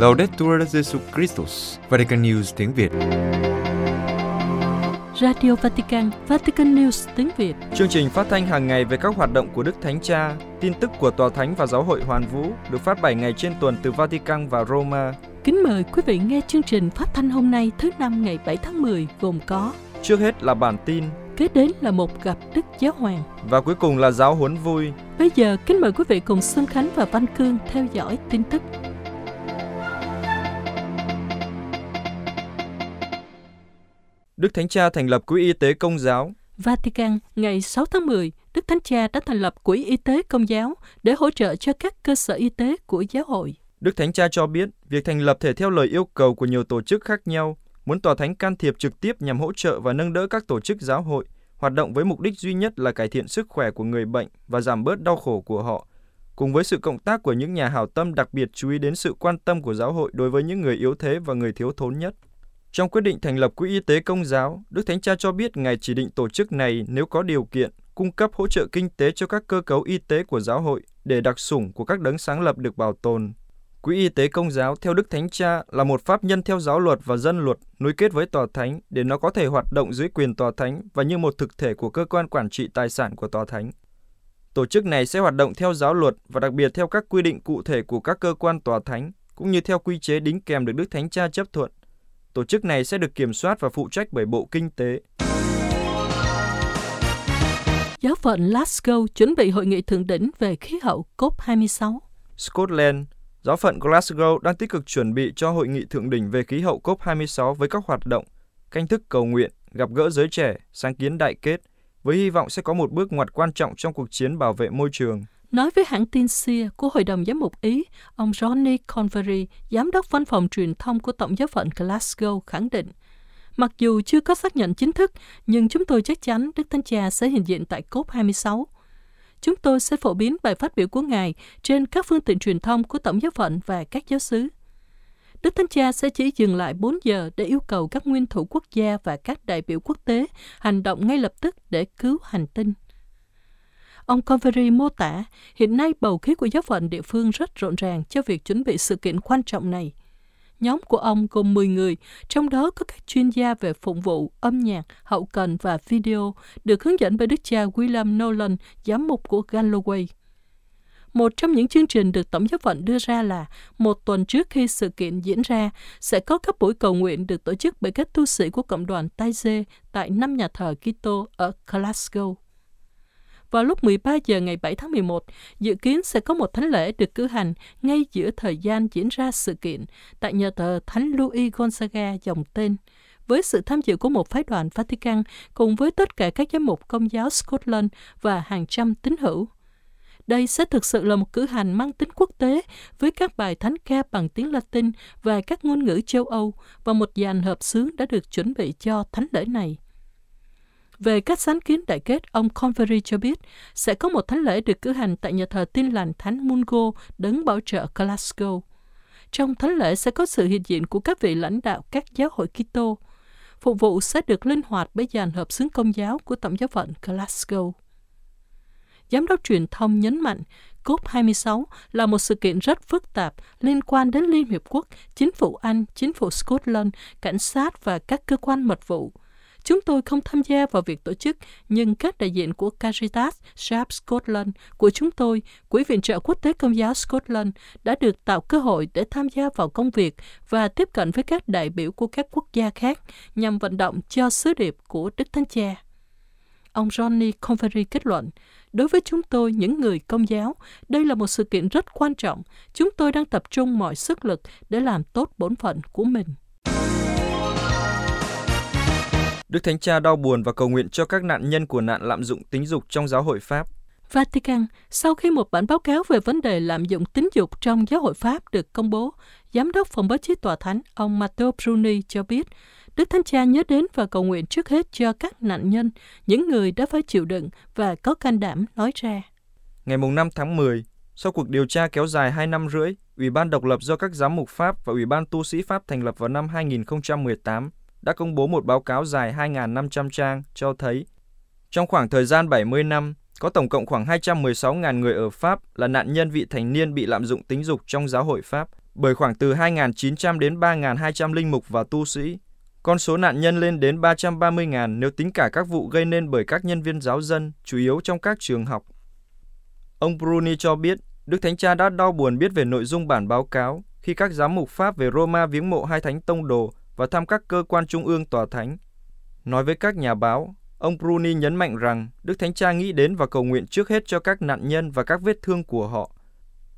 Laudetur Jesu Christus, Vatican News tiếng Việt. Radio Vatican, Vatican News tiếng Việt. Chương trình phát thanh hàng ngày về các hoạt động của Đức Thánh Cha, tin tức của Tòa Thánh và Giáo hội Hoàn Vũ được phát 7 ngày trên tuần từ Vatican và Roma. Kính mời quý vị nghe chương trình phát thanh hôm nay thứ năm ngày 7 tháng 10 gồm có Trước hết là bản tin Kế đến là một gặp Đức Giáo Hoàng và cuối cùng là giáo huấn vui. Bây giờ kính mời quý vị cùng Xuân Khánh và Văn Cương theo dõi tin tức Đức Thánh Cha thành lập Quỹ Y tế Công giáo. Vatican, ngày 6 tháng 10, Đức Thánh Cha đã thành lập Quỹ Y tế Công giáo để hỗ trợ cho các cơ sở y tế của giáo hội. Đức Thánh Cha cho biết, việc thành lập thể theo lời yêu cầu của nhiều tổ chức khác nhau, muốn tòa thánh can thiệp trực tiếp nhằm hỗ trợ và nâng đỡ các tổ chức giáo hội, hoạt động với mục đích duy nhất là cải thiện sức khỏe của người bệnh và giảm bớt đau khổ của họ, cùng với sự cộng tác của những nhà hảo tâm đặc biệt chú ý đến sự quan tâm của giáo hội đối với những người yếu thế và người thiếu thốn nhất. Trong quyết định thành lập Quỹ Y tế Công giáo, Đức Thánh Cha cho biết Ngài chỉ định tổ chức này nếu có điều kiện cung cấp hỗ trợ kinh tế cho các cơ cấu y tế của giáo hội để đặc sủng của các đấng sáng lập được bảo tồn. Quỹ Y tế Công giáo theo Đức Thánh Cha là một pháp nhân theo giáo luật và dân luật nối kết với tòa thánh để nó có thể hoạt động dưới quyền tòa thánh và như một thực thể của cơ quan quản trị tài sản của tòa thánh. Tổ chức này sẽ hoạt động theo giáo luật và đặc biệt theo các quy định cụ thể của các cơ quan tòa thánh, cũng như theo quy chế đính kèm được Đức Thánh Cha chấp thuận. Tổ chức này sẽ được kiểm soát và phụ trách bởi Bộ Kinh tế. Giáo phận Glasgow chuẩn bị hội nghị thượng đỉnh về khí hậu COP26. Scotland, giáo phận Glasgow đang tích cực chuẩn bị cho hội nghị thượng đỉnh về khí hậu COP26 với các hoạt động, canh thức cầu nguyện, gặp gỡ giới trẻ, sáng kiến đại kết, với hy vọng sẽ có một bước ngoặt quan trọng trong cuộc chiến bảo vệ môi trường. Nói với hãng tin SIA của Hội đồng Giám mục Ý, ông Johnny Convery, giám đốc văn phòng truyền thông của Tổng giáo phận Glasgow khẳng định, mặc dù chưa có xác nhận chính thức, nhưng chúng tôi chắc chắn Đức Thánh Cha sẽ hiện diện tại COP26. Chúng tôi sẽ phổ biến bài phát biểu của Ngài trên các phương tiện truyền thông của Tổng giáo phận và các giáo sứ. Đức Thánh Cha sẽ chỉ dừng lại 4 giờ để yêu cầu các nguyên thủ quốc gia và các đại biểu quốc tế hành động ngay lập tức để cứu hành tinh. Ông Convery mô tả, hiện nay bầu khí của giáo phận địa phương rất rộn ràng cho việc chuẩn bị sự kiện quan trọng này. Nhóm của ông gồm 10 người, trong đó có các chuyên gia về phụng vụ, âm nhạc, hậu cần và video, được hướng dẫn bởi đức cha William Nolan, giám mục của Galloway. Một trong những chương trình được Tổng giáo phận đưa ra là một tuần trước khi sự kiện diễn ra, sẽ có các buổi cầu nguyện được tổ chức bởi các tu sĩ của cộng đoàn Taizé tại năm nhà thờ Kitô ở Glasgow. Vào lúc 13 giờ ngày 7 tháng 11, dự kiến sẽ có một thánh lễ được cử hành ngay giữa thời gian diễn ra sự kiện tại nhà thờ Thánh Louis Gonzaga dòng tên, với sự tham dự của một phái đoàn Vatican cùng với tất cả các giám mục công giáo Scotland và hàng trăm tín hữu. Đây sẽ thực sự là một cử hành mang tính quốc tế với các bài thánh ca bằng tiếng Latin và các ngôn ngữ châu Âu và một dàn hợp xướng đã được chuẩn bị cho thánh lễ này. Về các sáng kiến đại kết, ông Convery cho biết sẽ có một thánh lễ được cử hành tại nhà thờ tin lành Thánh Mungo đấng bảo trợ Glasgow. Trong thánh lễ sẽ có sự hiện diện của các vị lãnh đạo các giáo hội Kitô. Phục vụ sẽ được linh hoạt bởi dàn hợp xướng công giáo của Tổng giáo phận Glasgow. Giám đốc truyền thông nhấn mạnh COP26 là một sự kiện rất phức tạp liên quan đến Liên Hiệp Quốc, chính phủ Anh, chính phủ Scotland, cảnh sát và các cơ quan mật vụ. Chúng tôi không tham gia vào việc tổ chức, nhưng các đại diện của Caritas Sharp Scotland của chúng tôi, Quỹ viện trợ quốc tế công giáo Scotland, đã được tạo cơ hội để tham gia vào công việc và tiếp cận với các đại biểu của các quốc gia khác nhằm vận động cho sứ điệp của Đức Thánh Cha. Ông Johnny Convery kết luận, đối với chúng tôi, những người công giáo, đây là một sự kiện rất quan trọng. Chúng tôi đang tập trung mọi sức lực để làm tốt bổn phận của mình. Đức Thánh Cha đau buồn và cầu nguyện cho các nạn nhân của nạn lạm dụng tính dục trong giáo hội Pháp. Vatican, sau khi một bản báo cáo về vấn đề lạm dụng tính dục trong giáo hội Pháp được công bố, Giám đốc phòng báo chí tòa thánh ông Matteo Bruni cho biết, Đức Thánh Cha nhớ đến và cầu nguyện trước hết cho các nạn nhân, những người đã phải chịu đựng và có can đảm nói ra. Ngày 5 tháng 10, sau cuộc điều tra kéo dài 2 năm rưỡi, Ủy ban độc lập do các giám mục Pháp và Ủy ban tu sĩ Pháp thành lập vào năm 2018 đã công bố một báo cáo dài 2.500 trang cho thấy trong khoảng thời gian 70 năm, có tổng cộng khoảng 216.000 người ở Pháp là nạn nhân vị thành niên bị lạm dụng tính dục trong giáo hội Pháp, bởi khoảng từ 2.900 đến 3.200 linh mục và tu sĩ. Con số nạn nhân lên đến 330.000 nếu tính cả các vụ gây nên bởi các nhân viên giáo dân, chủ yếu trong các trường học. Ông Bruni cho biết, Đức Thánh Cha đã đau buồn biết về nội dung bản báo cáo khi các giám mục Pháp về Roma viếng mộ hai thánh tông đồ và thăm các cơ quan trung ương tòa thánh. Nói với các nhà báo, ông Bruni nhấn mạnh rằng Đức Thánh Cha nghĩ đến và cầu nguyện trước hết cho các nạn nhân và các vết thương của họ.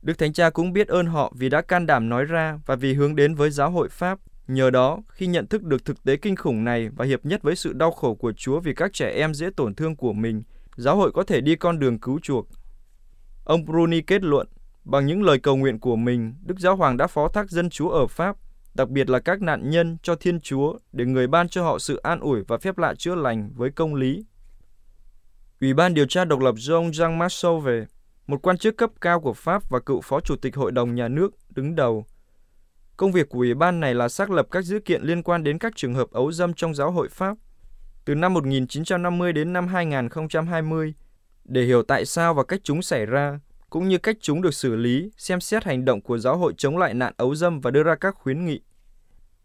Đức Thánh Cha cũng biết ơn họ vì đã can đảm nói ra và vì hướng đến với giáo hội Pháp. Nhờ đó, khi nhận thức được thực tế kinh khủng này và hiệp nhất với sự đau khổ của Chúa vì các trẻ em dễ tổn thương của mình, giáo hội có thể đi con đường cứu chuộc. Ông Bruni kết luận, bằng những lời cầu nguyện của mình, Đức Giáo Hoàng đã phó thác dân Chúa ở Pháp đặc biệt là các nạn nhân cho Thiên Chúa để người ban cho họ sự an ủi và phép lạ chữa lành với công lý. Ủy ban điều tra độc lập Jean Jean về một quan chức cấp cao của Pháp và cựu phó chủ tịch Hội đồng Nhà nước, đứng đầu. Công việc của ủy ban này là xác lập các dữ kiện liên quan đến các trường hợp ấu dâm trong giáo hội Pháp từ năm 1950 đến năm 2020 để hiểu tại sao và cách chúng xảy ra cũng như cách chúng được xử lý, xem xét hành động của giáo hội chống lại nạn ấu dâm và đưa ra các khuyến nghị.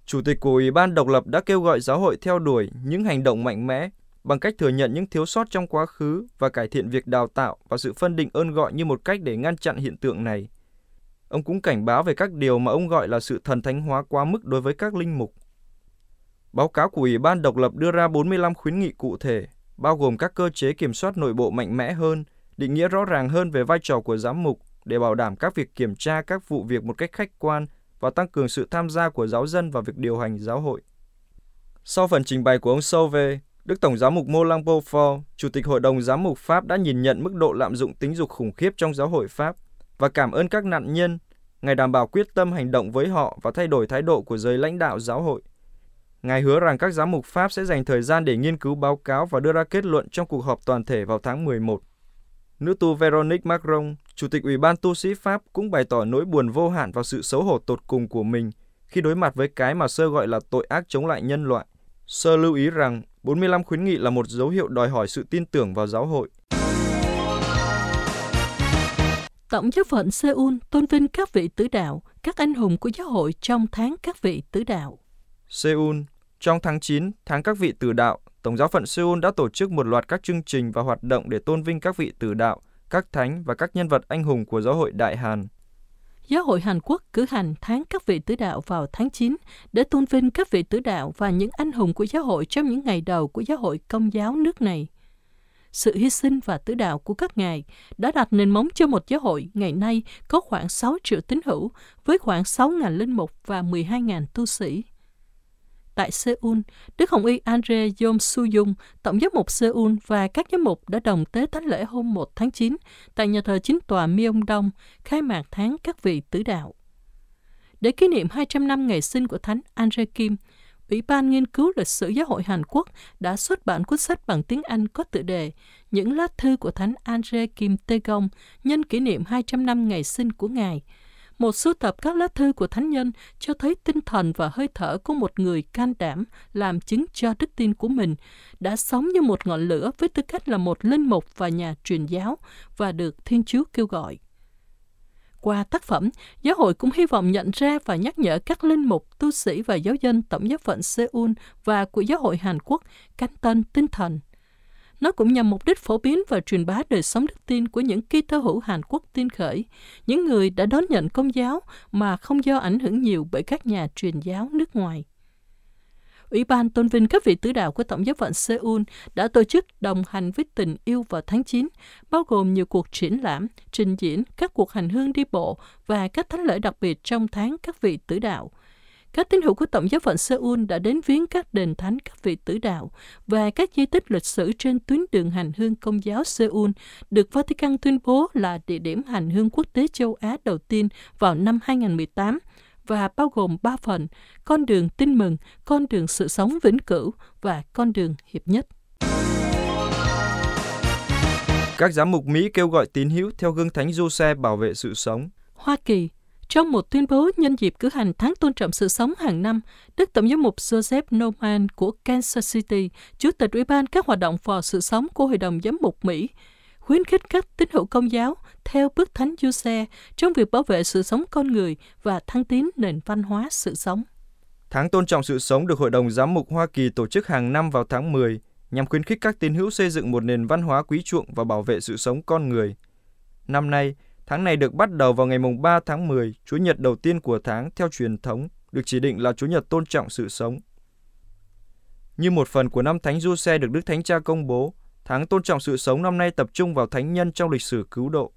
Chủ tịch của Ủy ban độc lập đã kêu gọi giáo hội theo đuổi những hành động mạnh mẽ bằng cách thừa nhận những thiếu sót trong quá khứ và cải thiện việc đào tạo và sự phân định ơn gọi như một cách để ngăn chặn hiện tượng này. Ông cũng cảnh báo về các điều mà ông gọi là sự thần thánh hóa quá mức đối với các linh mục. Báo cáo của Ủy ban độc lập đưa ra 45 khuyến nghị cụ thể, bao gồm các cơ chế kiểm soát nội bộ mạnh mẽ hơn – định nghĩa rõ ràng hơn về vai trò của giám mục để bảo đảm các việc kiểm tra các vụ việc một cách khách quan và tăng cường sự tham gia của giáo dân vào việc điều hành giáo hội. Sau phần trình bày của ông Sauve, Đức Tổng giám mục Molang Beaufort, Chủ tịch Hội đồng Giám mục Pháp đã nhìn nhận mức độ lạm dụng tính dục khủng khiếp trong giáo hội Pháp và cảm ơn các nạn nhân, Ngài đảm bảo quyết tâm hành động với họ và thay đổi thái độ của giới lãnh đạo giáo hội. Ngài hứa rằng các giám mục Pháp sẽ dành thời gian để nghiên cứu báo cáo và đưa ra kết luận trong cuộc họp toàn thể vào tháng 11. Nữ tu Veronique Macron, Chủ tịch Ủy ban tu sĩ Pháp cũng bày tỏ nỗi buồn vô hạn vào sự xấu hổ tột cùng của mình khi đối mặt với cái mà Sơ gọi là tội ác chống lại nhân loại. Sơ lưu ý rằng 45 khuyến nghị là một dấu hiệu đòi hỏi sự tin tưởng vào giáo hội. Tổng giáo phận Seoul tôn vinh các vị tử đạo, các anh hùng của giáo hội trong tháng các vị tử đạo. Seoul, trong tháng 9, tháng các vị tử đạo, Tổng giáo phận Seoul đã tổ chức một loạt các chương trình và hoạt động để tôn vinh các vị tử đạo, các thánh và các nhân vật anh hùng của giáo hội Đại Hàn. Giáo hội Hàn Quốc cử hành tháng các vị tử đạo vào tháng 9 để tôn vinh các vị tử đạo và những anh hùng của giáo hội trong những ngày đầu của giáo hội công giáo nước này. Sự hy sinh và tử đạo của các ngài đã đặt nền móng cho một giáo hội ngày nay có khoảng 6 triệu tín hữu với khoảng 6.000 linh mục và 12.000 tu sĩ. Tại Seoul, Đức Hồng Y Andre Yom Su Yung, Tổng giám mục Seoul và các giám mục đã đồng tế thánh lễ hôm 1 tháng 9 tại nhà thờ chính tòa Myeongdong, khai mạc tháng các vị tử đạo. Để kỷ niệm 200 năm ngày sinh của Thánh Andre Kim, Ủy ban nghiên cứu lịch sử giáo hội Hàn Quốc đã xuất bản cuốn sách bằng tiếng Anh có tựa đề Những lá thư của Thánh Andre Kim Tae-gong nhân kỷ niệm 200 năm ngày sinh của Ngài – một sưu tập các lá thư của thánh nhân cho thấy tinh thần và hơi thở của một người can đảm làm chứng cho đức tin của mình, đã sống như một ngọn lửa với tư cách là một linh mục và nhà truyền giáo và được Thiên Chúa kêu gọi. Qua tác phẩm, giáo hội cũng hy vọng nhận ra và nhắc nhở các linh mục, tu sĩ và giáo dân tổng giáo phận Seoul và của giáo hội Hàn Quốc cánh tên tinh thần nó cũng nhằm mục đích phổ biến và truyền bá đời sống đức tin của những kỳ thơ hữu Hàn Quốc tin khởi, những người đã đón nhận công giáo mà không do ảnh hưởng nhiều bởi các nhà truyền giáo nước ngoài. Ủy ban tôn vinh các vị tứ đạo của Tổng giáo phận Seoul đã tổ chức đồng hành với tình yêu vào tháng 9, bao gồm nhiều cuộc triển lãm, trình diễn, các cuộc hành hương đi bộ và các thánh lễ đặc biệt trong tháng các vị tứ đạo – các tín hữu của Tổng giáo phận Seoul đã đến viếng các đền thánh các vị tử đạo và các di tích lịch sử trên tuyến đường hành hương công giáo Seoul được Vatican tuyên bố là địa điểm hành hương quốc tế châu Á đầu tiên vào năm 2018 và bao gồm ba phần, con đường tin mừng, con đường sự sống vĩnh cửu và con đường hiệp nhất. Các giám mục Mỹ kêu gọi tín hữu theo gương Thánh Giuse bảo vệ sự sống. Hoa Kỳ trong một tuyên bố nhân dịp cử hành tháng tôn trọng sự sống hàng năm, Đức Tổng giám mục Joseph Norman của Kansas City, Chủ tịch Ủy ban các hoạt động phò sự sống của Hội đồng Giám mục Mỹ, khuyến khích các tín hữu công giáo theo bước thánh Giuse trong việc bảo vệ sự sống con người và thăng tiến nền văn hóa sự sống. Tháng tôn trọng sự sống được Hội đồng Giám mục Hoa Kỳ tổ chức hàng năm vào tháng 10 nhằm khuyến khích các tín hữu xây dựng một nền văn hóa quý chuộng và bảo vệ sự sống con người. Năm nay, tháng này được bắt đầu vào ngày mùng 3 tháng 10, Chúa Nhật đầu tiên của tháng theo truyền thống, được chỉ định là Chúa Nhật tôn trọng sự sống. Như một phần của năm Thánh Du Xe được Đức Thánh Cha công bố, tháng tôn trọng sự sống năm nay tập trung vào thánh nhân trong lịch sử cứu độ.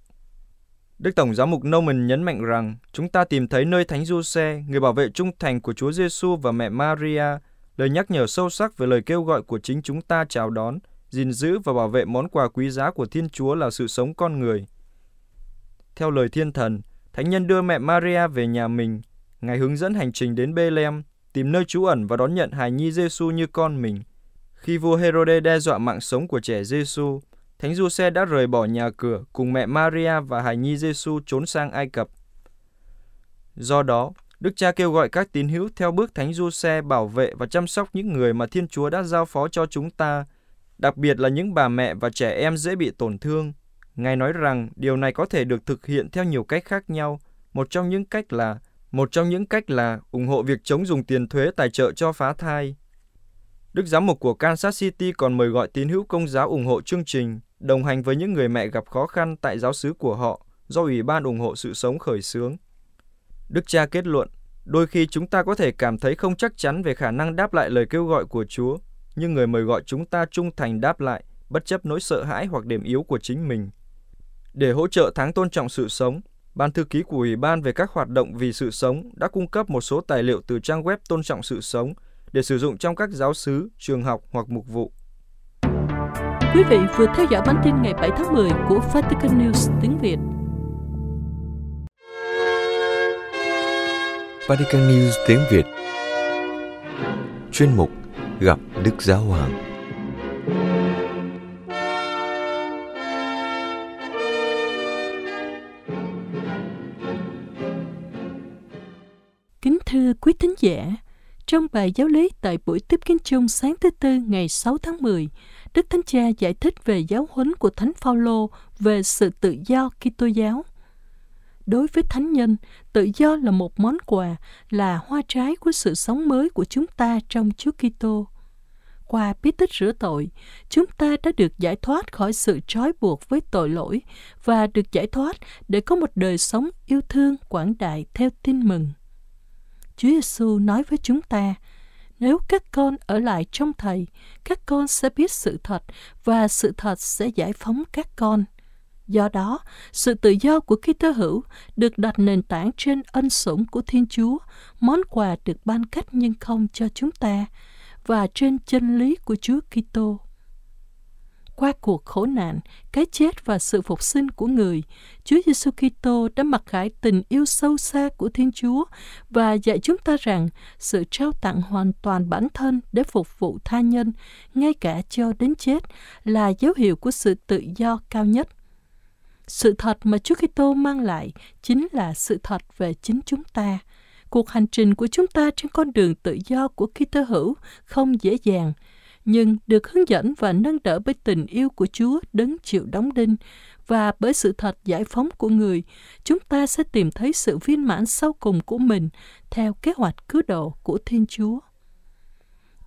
Đức Tổng giám mục Norman nhấn mạnh rằng chúng ta tìm thấy nơi Thánh Du Xe, người bảo vệ trung thành của Chúa Giêsu và mẹ Maria, lời nhắc nhở sâu sắc về lời kêu gọi của chính chúng ta chào đón, gìn giữ và bảo vệ món quà quý giá của Thiên Chúa là sự sống con người. Theo lời thiên thần, Thánh nhân đưa mẹ Maria về nhà mình, Ngài hướng dẫn hành trình đến Bethlehem, tìm nơi trú ẩn và đón nhận hài nhi Giêsu như con mình. Khi vua Herode đe dọa mạng sống của trẻ Giêsu, Thánh Giuse đã rời bỏ nhà cửa cùng mẹ Maria và hài nhi Giêsu trốn sang Ai Cập. Do đó, Đức Cha kêu gọi các tín hữu theo bước Thánh Giuse bảo vệ và chăm sóc những người mà Thiên Chúa đã giao phó cho chúng ta, đặc biệt là những bà mẹ và trẻ em dễ bị tổn thương. Ngài nói rằng điều này có thể được thực hiện theo nhiều cách khác nhau. Một trong những cách là một trong những cách là ủng hộ việc chống dùng tiền thuế tài trợ cho phá thai. Đức giám mục của Kansas City còn mời gọi tín hữu công giáo ủng hộ chương trình, đồng hành với những người mẹ gặp khó khăn tại giáo xứ của họ do Ủy ban ủng hộ sự sống khởi xướng. Đức cha kết luận, đôi khi chúng ta có thể cảm thấy không chắc chắn về khả năng đáp lại lời kêu gọi của Chúa, nhưng người mời gọi chúng ta trung thành đáp lại, bất chấp nỗi sợ hãi hoặc điểm yếu của chính mình. Để hỗ trợ tháng tôn trọng sự sống, Ban thư ký của Ủy ban về các hoạt động vì sự sống đã cung cấp một số tài liệu từ trang web tôn trọng sự sống để sử dụng trong các giáo xứ, trường học hoặc mục vụ. Quý vị vừa theo dõi bản tin ngày 7 tháng 10 của Vatican News tiếng Việt. Vatican News tiếng Việt Chuyên mục Gặp Đức Giáo Hoàng giả, trong bài giáo lý tại buổi tiếp kiến chung sáng thứ Tư ngày 6 tháng 10, Đức Thánh Cha giải thích về giáo huấn của Thánh Phaolô về sự tự do Kitô giáo. Đối với thánh nhân, tự do là một món quà, là hoa trái của sự sống mới của chúng ta trong Chúa Kitô. Qua bí tích rửa tội, chúng ta đã được giải thoát khỏi sự trói buộc với tội lỗi và được giải thoát để có một đời sống yêu thương quảng đại theo tin mừng. Chúa Giêsu nói với chúng ta, nếu các con ở lại trong Thầy, các con sẽ biết sự thật và sự thật sẽ giải phóng các con. Do đó, sự tự do của Kitô hữu được đặt nền tảng trên ân sủng của Thiên Chúa, món quà được ban cách nhưng không cho chúng ta, và trên chân lý của Chúa Kitô qua cuộc khổ nạn, cái chết và sự phục sinh của người, Chúa Giêsu Kitô đã mặc khải tình yêu sâu xa của Thiên Chúa và dạy chúng ta rằng sự trao tặng hoàn toàn bản thân để phục vụ tha nhân, ngay cả cho đến chết, là dấu hiệu của sự tự do cao nhất. Sự thật mà Chúa Kitô mang lại chính là sự thật về chính chúng ta. Cuộc hành trình của chúng ta trên con đường tự do của Kitô hữu không dễ dàng, nhưng được hướng dẫn và nâng đỡ bởi tình yêu của Chúa đấng chịu đóng đinh và bởi sự thật giải phóng của người, chúng ta sẽ tìm thấy sự viên mãn sau cùng của mình theo kế hoạch cứu độ của Thiên Chúa.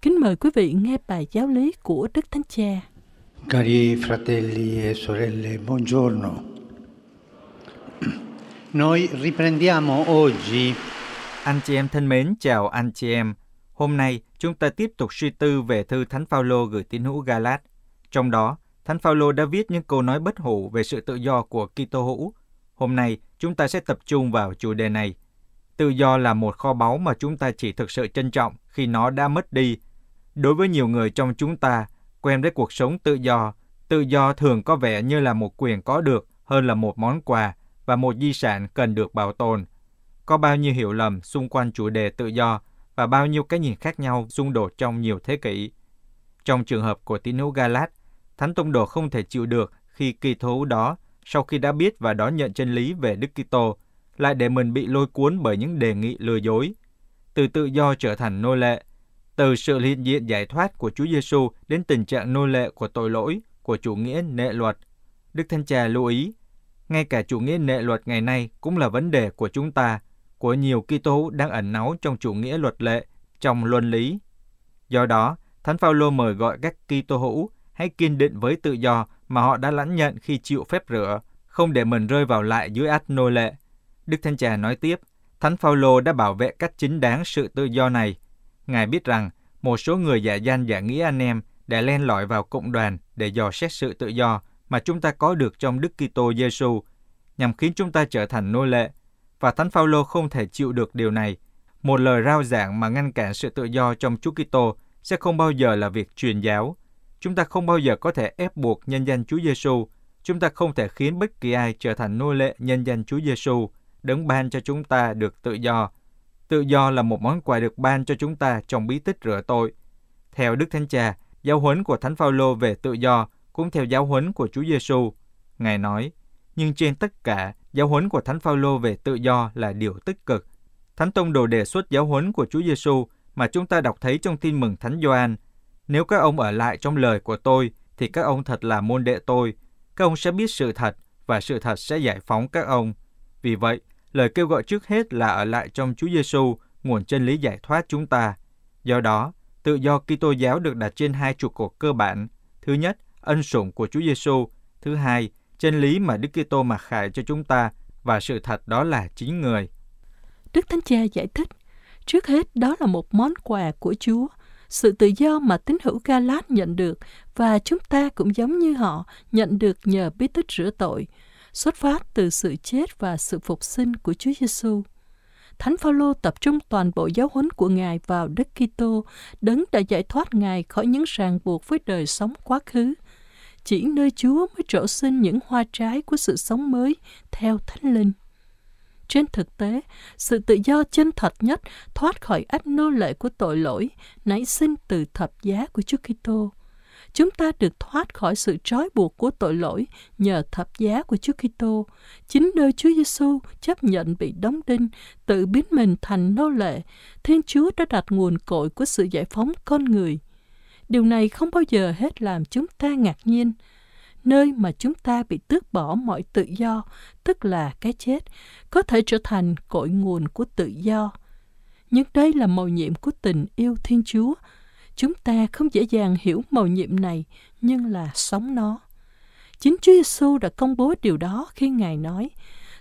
Kính mời quý vị nghe bài giáo lý của Đức Thánh Cha. Cari fratelli e sorelle, buongiorno. Noi riprendiamo oggi. Anh chị em thân mến, chào anh chị em. Hôm nay, chúng ta tiếp tục suy tư về thư Thánh Phaolô gửi tín hữu Galat. Trong đó, Thánh Phaolô đã viết những câu nói bất hủ về sự tự do của Kitô hữu. Hôm nay, chúng ta sẽ tập trung vào chủ đề này. Tự do là một kho báu mà chúng ta chỉ thực sự trân trọng khi nó đã mất đi. Đối với nhiều người trong chúng ta, quen với cuộc sống tự do, tự do thường có vẻ như là một quyền có được hơn là một món quà và một di sản cần được bảo tồn. Có bao nhiêu hiểu lầm xung quanh chủ đề tự do và bao nhiêu cái nhìn khác nhau xung đột trong nhiều thế kỷ. Trong trường hợp của tín hữu Galat, Thánh Tông Đồ không thể chịu được khi kỳ thú đó, sau khi đã biết và đón nhận chân lý về Đức Kitô, lại để mình bị lôi cuốn bởi những đề nghị lừa dối. Từ tự do trở thành nô lệ, từ sự hiện diện giải thoát của Chúa Giêsu đến tình trạng nô lệ của tội lỗi, của chủ nghĩa nệ luật. Đức Thanh Cha lưu ý, ngay cả chủ nghĩa nệ luật ngày nay cũng là vấn đề của chúng ta, của nhiều Kitô hữu đang ẩn náu trong chủ nghĩa luật lệ, trong luân lý. Do đó, Thánh Phaolô mời gọi các Kitô hữu hãy kiên định với tự do mà họ đã lãnh nhận khi chịu phép rửa, không để mình rơi vào lại dưới ách nô lệ. Đức Thanh Cha nói tiếp, Thánh Phaolô đã bảo vệ cách chính đáng sự tự do này. Ngài biết rằng một số người giả danh giả nghĩa anh em đã len lỏi vào cộng đoàn để dò xét sự tự do mà chúng ta có được trong Đức Kitô Giêsu, nhằm khiến chúng ta trở thành nô lệ. Và Thánh Phaolô không thể chịu được điều này. Một lời rao giảng mà ngăn cản sự tự do trong Chúa Kitô sẽ không bao giờ là việc truyền giáo. Chúng ta không bao giờ có thể ép buộc nhân danh Chúa Giêsu. Chúng ta không thể khiến bất kỳ ai trở thành nô lệ nhân danh Chúa Giêsu, đấng ban cho chúng ta được tự do. Tự do là một món quà được ban cho chúng ta trong bí tích rửa tội. Theo Đức Thánh Cha, giáo huấn của Thánh Phaolô về tự do cũng theo giáo huấn của Chúa Giêsu. Ngài nói, nhưng trên tất cả, giáo huấn của Thánh Phaolô về tự do là điều tích cực. Thánh Tông Đồ đề xuất giáo huấn của Chúa Giêsu mà chúng ta đọc thấy trong tin mừng Thánh Gioan. Nếu các ông ở lại trong lời của tôi, thì các ông thật là môn đệ tôi. Các ông sẽ biết sự thật, và sự thật sẽ giải phóng các ông. Vì vậy, lời kêu gọi trước hết là ở lại trong Chúa Giêsu, nguồn chân lý giải thoát chúng ta. Do đó, tự do Kitô giáo được đặt trên hai trụ cột cơ bản. Thứ nhất, ân sủng của Chúa Giêsu. Thứ hai, chân lý mà Đức Kitô mặc khải cho chúng ta và sự thật đó là chính người. Đức Thánh Cha giải thích, trước hết đó là một món quà của Chúa, sự tự do mà tín hữu Galat nhận được và chúng ta cũng giống như họ nhận được nhờ bí tích rửa tội, xuất phát từ sự chết và sự phục sinh của Chúa Giêsu. Thánh Phaolô tập trung toàn bộ giáo huấn của Ngài vào Đức Kitô, đấng đã giải thoát Ngài khỏi những ràng buộc với đời sống quá khứ. Chỉ nơi Chúa mới trổ sinh những hoa trái của sự sống mới theo Thánh Linh. Trên thực tế, sự tự do chân thật nhất thoát khỏi ách nô lệ của tội lỗi nảy sinh từ thập giá của Chúa Kitô. Chúng ta được thoát khỏi sự trói buộc của tội lỗi nhờ thập giá của Chúa Kitô. Chính nơi Chúa Giêsu chấp nhận bị đóng đinh, tự biến mình thành nô lệ, Thiên Chúa đã đặt nguồn cội của sự giải phóng con người. Điều này không bao giờ hết làm chúng ta ngạc nhiên. Nơi mà chúng ta bị tước bỏ mọi tự do, tức là cái chết, có thể trở thành cội nguồn của tự do. Nhưng đây là mầu nhiệm của tình yêu Thiên Chúa, Chúng ta không dễ dàng hiểu mầu nhiệm này, nhưng là sống nó. Chính Chúa Giêsu đã công bố điều đó khi Ngài nói,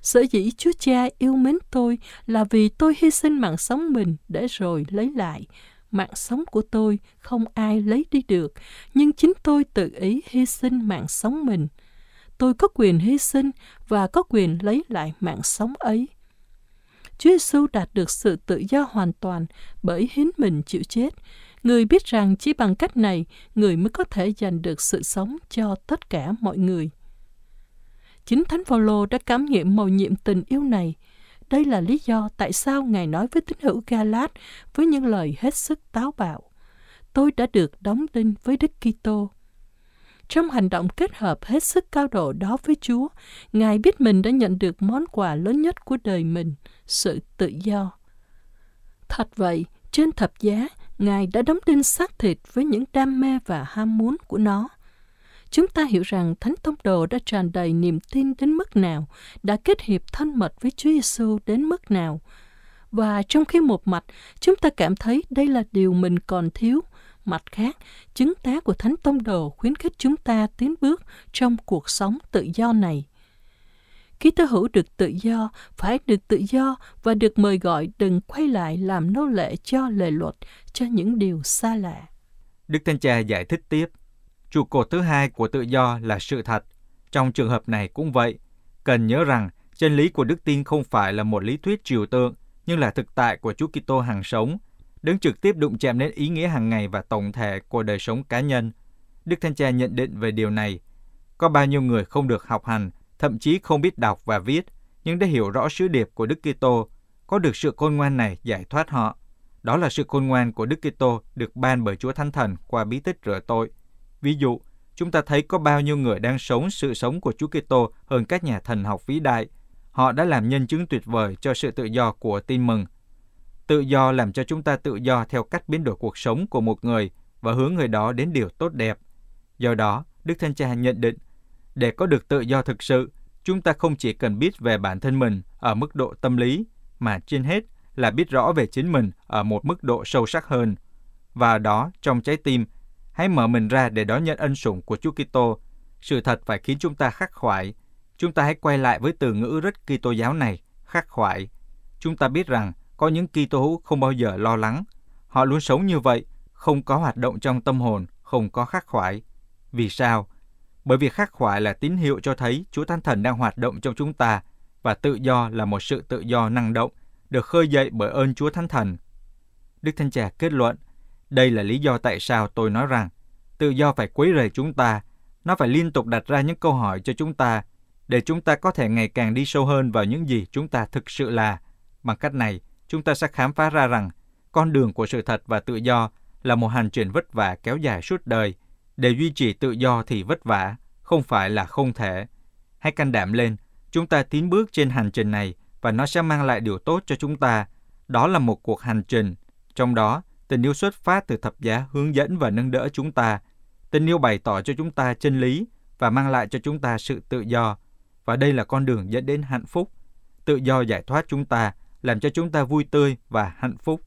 Sở dĩ Chúa Cha yêu mến tôi là vì tôi hy sinh mạng sống mình để rồi lấy lại. Mạng sống của tôi không ai lấy đi được, nhưng chính tôi tự ý hy sinh mạng sống mình. Tôi có quyền hy sinh và có quyền lấy lại mạng sống ấy. Chúa Giêsu đạt được sự tự do hoàn toàn bởi hiến mình chịu chết, Người biết rằng chỉ bằng cách này, người mới có thể giành được sự sống cho tất cả mọi người. Chính Thánh Phaolô đã cảm nghiệm mầu nhiệm tình yêu này. Đây là lý do tại sao Ngài nói với tín hữu Galat với những lời hết sức táo bạo. Tôi đã được đóng đinh với Đức Kitô. Trong hành động kết hợp hết sức cao độ đó với Chúa, Ngài biết mình đã nhận được món quà lớn nhất của đời mình, sự tự do. Thật vậy, trên thập giá, Ngài đã đóng đinh xác thịt với những đam mê và ham muốn của nó. Chúng ta hiểu rằng Thánh Tông Đồ đã tràn đầy niềm tin đến mức nào, đã kết hiệp thân mật với Chúa Giêsu đến mức nào. Và trong khi một mặt, chúng ta cảm thấy đây là điều mình còn thiếu, mặt khác, chứng tá của Thánh Tông Đồ khuyến khích chúng ta tiến bước trong cuộc sống tự do này. Ký tơ hữu được tự do, phải được tự do và được mời gọi đừng quay lại làm nô lệ cho lề luật, cho những điều xa lạ. Đức Thanh Cha giải thích tiếp, trụ cột thứ hai của tự do là sự thật. Trong trường hợp này cũng vậy, cần nhớ rằng chân lý của đức tin không phải là một lý thuyết trừu tượng, nhưng là thực tại của Chúa Kitô hàng sống, đứng trực tiếp đụng chạm đến ý nghĩa hàng ngày và tổng thể của đời sống cá nhân. Đức Thanh Cha nhận định về điều này. Có bao nhiêu người không được học hành thậm chí không biết đọc và viết, nhưng đã hiểu rõ sứ điệp của Đức Kitô, có được sự khôn ngoan này giải thoát họ. Đó là sự khôn ngoan của Đức Kitô được ban bởi Chúa Thánh Thần qua bí tích rửa tội. Ví dụ, chúng ta thấy có bao nhiêu người đang sống sự sống của Chúa Kitô hơn các nhà thần học vĩ đại. Họ đã làm nhân chứng tuyệt vời cho sự tự do của tin mừng. Tự do làm cho chúng ta tự do theo cách biến đổi cuộc sống của một người và hướng người đó đến điều tốt đẹp. Do đó, Đức Thánh Cha nhận định Để có được tự do thực sự, chúng ta không chỉ cần biết về bản thân mình ở mức độ tâm lý, mà trên hết là biết rõ về chính mình ở một mức độ sâu sắc hơn. Và đó, trong trái tim, hãy mở mình ra để đón nhận ân sủng của Chúa Kitô. Sự thật phải khiến chúng ta khắc khoải. Chúng ta hãy quay lại với từ ngữ rất Kitô giáo này, khắc khoải. Chúng ta biết rằng có những Kitô hữu không bao giờ lo lắng. Họ luôn sống như vậy, không có hoạt động trong tâm hồn, không có khắc khoải. Vì sao? Bởi vì khắc khoải là tín hiệu cho thấy Chúa Thánh Thần đang hoạt động trong chúng ta và tự do là một sự tự do năng động, được khơi dậy bởi ơn Chúa Thánh Thần. Đức Thanh Trà kết luận, đây là lý do tại sao tôi nói rằng tự do phải quấy rầy chúng ta, nó phải liên tục đặt ra những câu hỏi cho chúng ta để chúng ta có thể ngày càng đi sâu hơn vào những gì chúng ta thực sự là. Bằng cách này, chúng ta sẽ khám phá ra rằng con đường của sự thật và tự do là một hành trình vất vả kéo dài suốt đời. Để duy trì tự do thì vất vả, không phải là không thể. Hãy can đảm lên, chúng ta tiến bước trên hành trình này và nó sẽ mang lại điều tốt cho chúng ta. Đó là một cuộc hành trình. Trong đó, tình yêu xuất phát từ thập giá hướng dẫn và nâng đỡ chúng ta. Tình yêu bày tỏ cho chúng ta chân lý và mang lại cho chúng ta sự tự do. Và đây là con đường dẫn đến hạnh phúc. Tự do giải thoát chúng ta, làm cho chúng ta vui tươi và hạnh phúc.